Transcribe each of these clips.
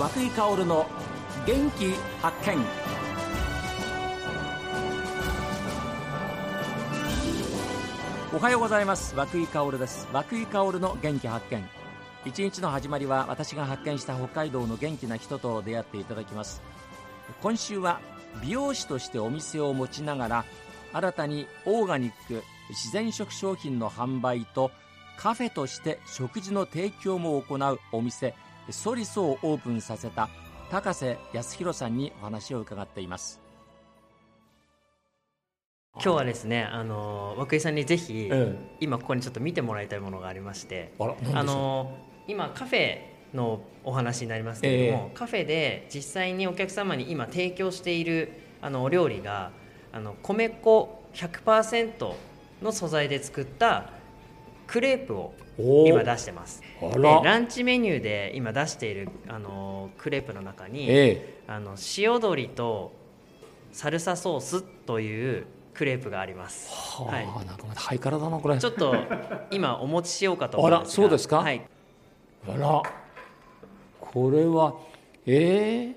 和久井薫の元気発見。おはようございます。和久井薫です。和久井薫の元気発見。一日の始まりは私が発見した北海道の元気な人と出会っていただきます。今週は美容師としてお店を持ちながら新たにオーガニック自然食商品の販売とカフェとして食事の提供も行うお店ソリソをオープンさせた高瀬康弘さんにお話を伺っています。今日はですね、あの涌井さんにぜひ、ええ。今ここにちょっと見てもらいたいものがありまして、あの今カフェのお話になりますけれども、カフェで実際にお客様に今提供しているあのお料理があの米粉100%の素材で作ったクレープを今出してます。ランチメニューで今出しているあのクレープの中に、えあの塩鶏とサルサソースというクレープがあります。はあ、はい。なんかまたハイカラだなこれ。ちょっと今お持ちしようかと思うんですがあらそうですか？はい、あら。これはええ。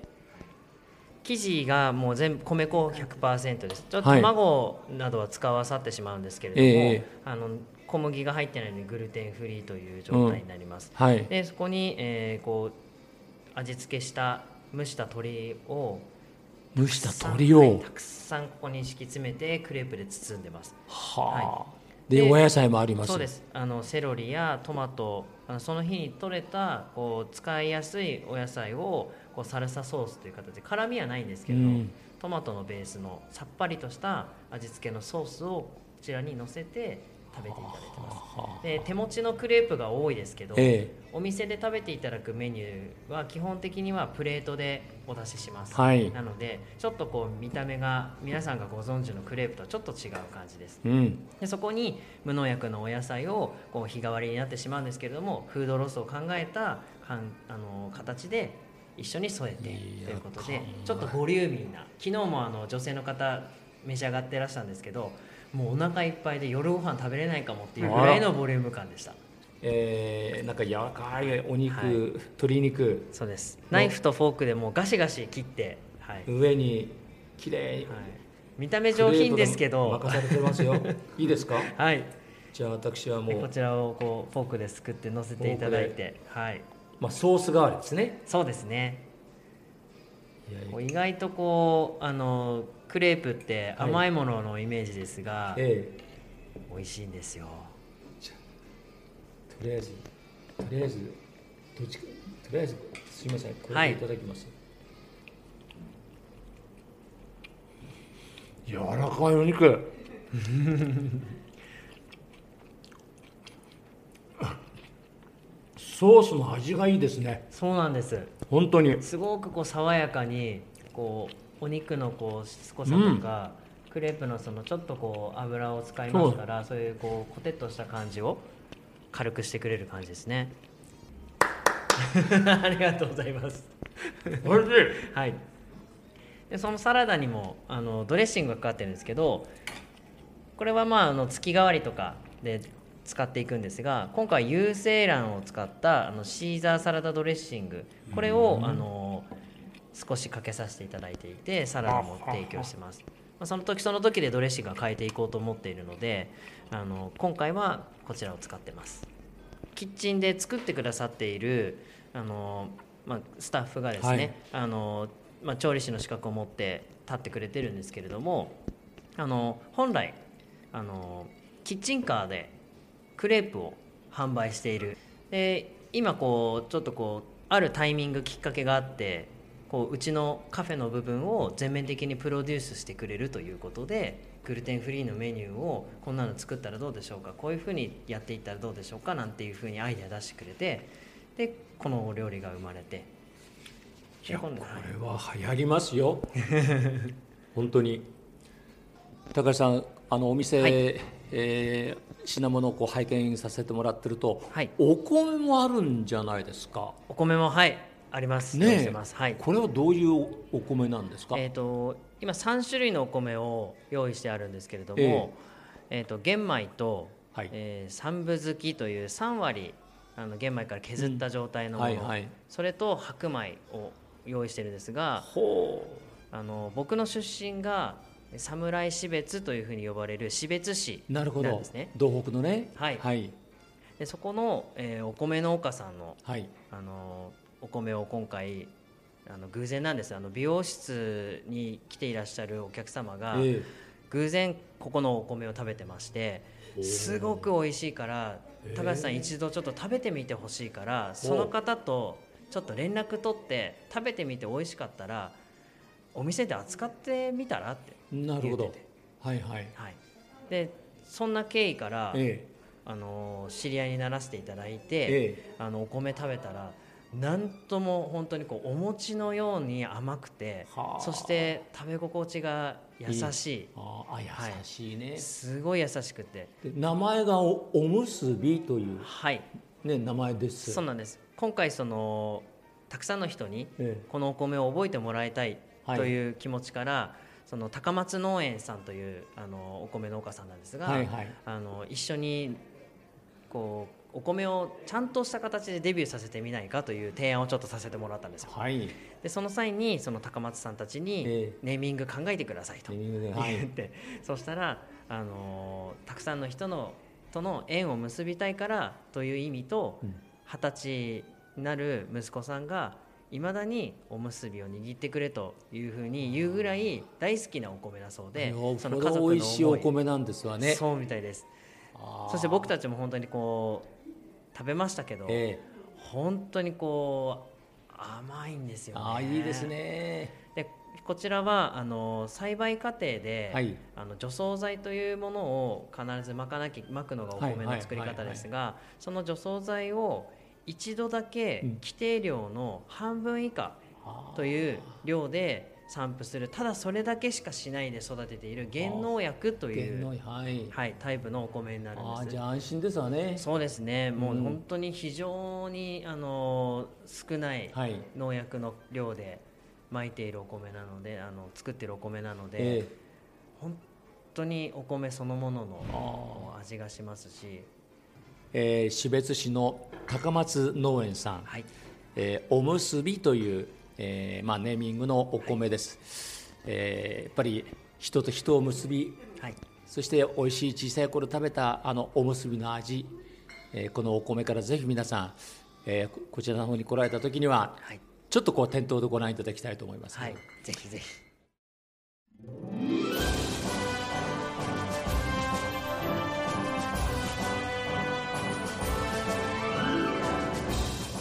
生地がもう全部米粉100%です。ちょっとはい。卵などは使わさってしまうんですけれども、ええ。あの小麦が入ってないのでグルテンフリーという状態になります、はい。でそこに、えーこう味付けした蒸した鶏を蒸した鶏を、はいたくさんここに敷き詰めてクレープで包んでます。はあ、ででお野菜もあります？そうです。あのセロリやトマトあのその日に採れたこう使いやすいお野菜をこうサルサソースという形で辛みはないんですけれど、うん。トマトのベースのさっぱりとした味付けのソースをこちらに乗せて食べていただいてます。はあで手持ちのクレープが多いですけど、えお店で食べていただくメニューは基本的にはプレートでお出しします、はい。なのでちょっとこう見た目が皆さんがご存知のクレープとはちょっと違う感じです。えうん。でそこに無農薬のお野菜をこう日替わりになってしまうんですけれどもフードロスを考えたかんあの形で一緒に添えてということでちょっとボリューミーな昨日もあの女性の方召し上がってらしたんですけどもうお腹いっぱいで夜ご飯食べれないかもっていうぐらいのボリューム感でした。えー、なんか柔らかいお肉、はい。鶏肉。そうです。ナイフとフォークでもうガシガシ切って、はい。はい、上に。きれい。見た目上品ですけど。任されてますよ。いいですか？はい。じゃあ私はもう、でこちらをこうフォークですくって乗せていただいてはい。まあ、ソース代わりですね。そうですね。意外とこうあのクレープってはい。甘いもののイメージですが、え美味しいんですよ。えとりあえずとりあえずどっちかとりあえずすいませんこれはいただきます、柔らかいお肉。ソースの味がいいですね。そうなんです。本当に。すごくこう爽やかにこうお肉のこうしつこさとか、クレープのそのちょっとこう油を使いますからそう。いうこうコテッとした感じを軽くしてくれる感じですね。ありがとうございます。おいしい。はい、でそのサラダにもあのドレッシングがかかってるんですけどこれはまああの月替わりとかで使っていくんですが今回有精卵を使ったあのシーザーサラダドレッシング。これをあの少しかけさせていただいていてサラダも提供してます、まあ、その時その時でドレッシングは変えていこうと思っているのであの今回はこちらを使ってます。キッチンで作ってくださっているあの、まあ、スタッフがですね、はい。あのまあ、調理師の資格を持って立ってくれてるんですけれどもあの本来あのキッチンカーでクレープを販売している。で今こうちょっとこうあるタイミングきっかけがあってこううちのカフェの部分を全面的にプロデュースしてくれるということでグルテンフリーのメニューをこんなの作ったらどうでしょうかこういうふうにやっていったらどうでしょうかなんていうふうにアイデア出してくれてでこのお料理が生まれて。いやこれは流行りますよ。本当に。高橋さんあのお店、はい。えー品物をこう拝見させてもらってると、はい。お米もあるんじゃないですか？お米もはいあります。ねます。はい。これはどういうお米なんですか、えー、と今3種類のお米を用意してあるんですけれども、ええ。ー、と玄米と、はい。えー三分好きという3割あの玄米から削った状態のもの、はいはい。それと白米を用意してるんですがほあの僕の出身が侍標別というふうに呼ばれる標別市うなるほど。なんですね。東北のね。はい。はい。でそこの、えーお米農家さんのはい。あのお米を今回あの偶然なんですあの美容室に来ていらっしゃるお客様が、え偶然ここのお米を食べてましてすごく美味しいから高橋さん一度ちょっと食べてみてほしいからその方とちょっと連絡取って食べてみて美味しかったらお店で扱ってみたらってえなるほど。言ってて、はいはい。はい、でそんな経緯から、えあの知り合いにならせていただいて、ええ。あのお米食べたらなんとも本当にこうお餅のように甘くてはあ。そして食べ心地が優しい。ああ優しいね、すごい優しくて。で名前がおおむすびという、はい。ね、名前です。そうなんです。今回そのたくさんの人にえ。このお米を覚えてもらいたいはい。という気持ちから、その高松農園さんというあのお米農家さんなんですが、はいはい。あの一緒にこうお米をちゃんとした形でデビューさせてみないかという提案をちょっとさせてもらったんですよ。はい。でその際にその高松さんたちにえネーミング考えてくださいと言って、そしたら、あのーたくさんの人のとの縁を結びたいからという意味とうん。二十、歳になる息子さんがいまだにおむすびを握ってくれというふうに言うぐらい大好きなお米だそうでよっぽその家族のど美味しいお思い米なんですわね。そうみたいです。そして僕たちも本当にこう食べましたけど、え本当にこう甘いんですえよね。ああいいですね。でこちらはあの栽培過程で、はい。あの除草剤というものを必ずまかなきまくのがお米の作り方ですがその除草剤を一度だけうん。規定量の半分以下という量で散布する。ただそれだけしかしないで育てている。減農薬という、はい。はい、タイプのお米になるあーんです。じゃあ安心ですわね。そうですね。もううん本当に非常にあの少ないはい。農薬の量で巻いているお米なのであの作っているお米なので、え本当にお米そのもののあ味がしますし、ええー標津市の高松農園さん、はい、えーおむすびという、えーまあ、ネーミングのお米です、えーやっぱり人と人を結びはい、そして美味しい小さい頃食べたあのおむすびの味、えーこのお米からぜひ皆さん、えーここちらの方に来られた時にははい、ちょっとこう店頭でご覧いただきたいと思います、はい、ぜひぜひ。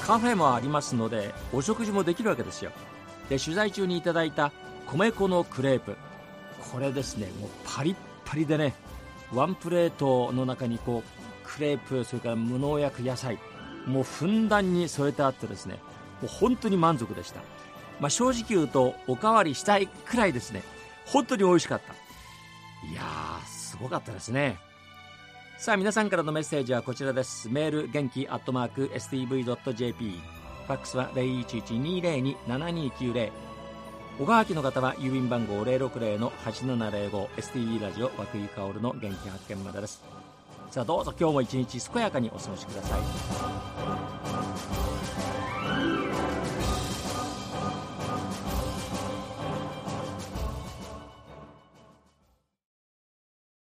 カフェもありますのでお食事もできるわけですよ。で取材中にいただいた米粉のクレープ。これですねもうパリッパリでねワンプレートの中にこうクレープそれから無農薬野菜もうふんだんに添えてあってですねもう本当に満足でした、まあ、正直言うとおかわりしたいくらいですね。本当に美味しかった。いやーすごかったですね。さあ皆さんからのメッセージはこちらです。メール元気アットマーク STV.jp ファックスは0112027290小川家の方は郵便番号 060-8705STV ラジオ和久井薫の元気発見までです。さあどうぞ今日も一日健やかにお過ごしください。